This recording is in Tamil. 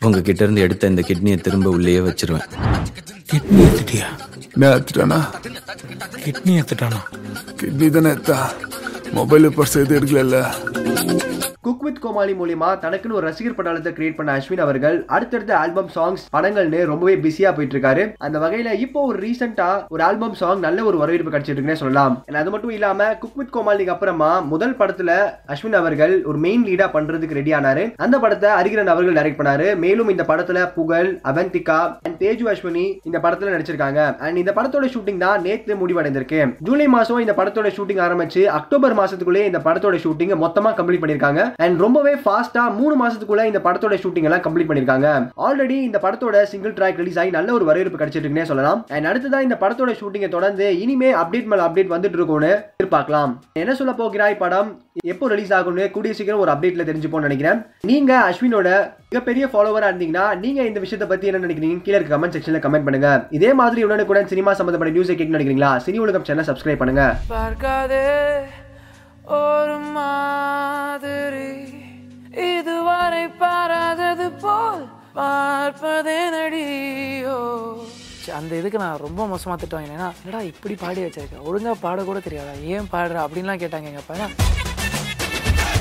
உங்ககிட்ட இருந்து எடுத்த இந்த கிட்னியை திரும்ப உள்ளேயே வச்சிருவேன். கிட்னி எடுத்துட்டியா? நான் எடுத்துட்டானா? கிட்னி எடுத்துட்டானா? கிட்னி தானே எடுத்தா? மொபைல் பர்ஸ் எது எடுக்கல குக் வித் கோமாளி மூலியமா தனக்குன்னு ஒரு ரசிகர் பட்டாளத்தை கிரியேட் பண்ண அஸ்வின் அவர்கள் அடுத்தடுத்த ஆல்பம் சாங்ஸ் படங்கள்னு ரொம்பவே பிஸியா போயிட்டு இருக்காரு அந்த வகையில இப்போ ஒரு ரீசெண்டா ஒரு ஆல்பம் சாங் நல்ல ஒரு வரவேற்பு கிடைச்சிட்டு சொல்லலாம். அது மட்டும் இல்லாம குக் வித் கோமாளிக்கு அப்புறமா முதல் படத்துல அஸ்வின் அவர்கள் ஒரு மெயின் லீடா பண்றதுக்கு ரெடி ஆனாரு. அந்த படத்தை அரிகிரன் அவர்கள் டைரக்ட் பண்ணாரு. மேலும் இந்த படத்துல புகழ் அவந்திகா அண்ட் தேஜு அஸ்வினி இந்த படத்துல நடிச்சிருக்காங்க. அண்ட் இந்த படத்தோட ஷூட்டிங் தான் நேத்து முடிவடைந்திருக்கு. ஜூலை மாசம் இந்த படத்தோட ஷூட்டிங் ஆரம்பிச்சு அக்டோபர் மாசத்துக்குள்ளே இந்த படத்தோட ஷூட்டிங் மொத்தமா கம்ப்ளீட் பண்ணிருக்காங்க அண்ட் ரொம்பவே ஃபாஸ்டா மூணு மாசத்துக்குள்ள இந்த படத்தோட ஷூட்டிங் எல்லாம் கம்ப்ளீட் பண்ணிருக்காங்க. ஆல்ரெடி இந்த படத்தோட சிங்கிள் ட்ராக் ரிலீஸ் ஆகி நல்ல ஒரு வரவேற்பு கிடைச்சிருக்குன்னே சொல்லலாம். அண்ட் அடுத்ததான் இந்த படத்தோட ஷூட்டிங்கை தொடர்ந்து இனிமே அப்டேட் மேல அப்டேட் வந்துட்டு இருக்கும்னு எதிர்பார்க்கலாம். என்ன சொல்ல போகிறாய் படம்? எப்போ ரிலீஸ் ஆகும்னு கூடிய சீக்கிரம் ஒரு அப்டேட்ல தெரிஞ்சுப்போம்னு நினைக்கிறேன். நீங்க அஸ்வினோட மிகப்பெரிய ஃபாலோவராக இருந்தீங்கன்னா நீங்க இந்த விஷயத்தை பத்தி என்ன நினைக்கிறீங்க கீழே இருக்க கமெண்ட் செக்ஷன்ல கமெண்ட் பண்ணுங்க. இதே மாதிரி உடனுக்குடன் சினிமா சம்பந்தப்பட்ட நியூஸை கேட்க நினைக்கிறீங்களா? சினி உலகம் சேனல் சப்ஸ்கிரைப் பண்ணுங்க. பார்க்காதே ஒரு மா பார்ப்பதே அந்த இதுக்கு நான் ரொம்ப மோசமாக திட்டுவாங்க ஏன்னா என்னடா இப்படி பாடி வச்சிருக்கேன் ஒழுங்கா பாட கூட தெரியாதா? ஏன் பாடுற? அப்படின்லாம் கேட்டாங்க எங்கள் பையன்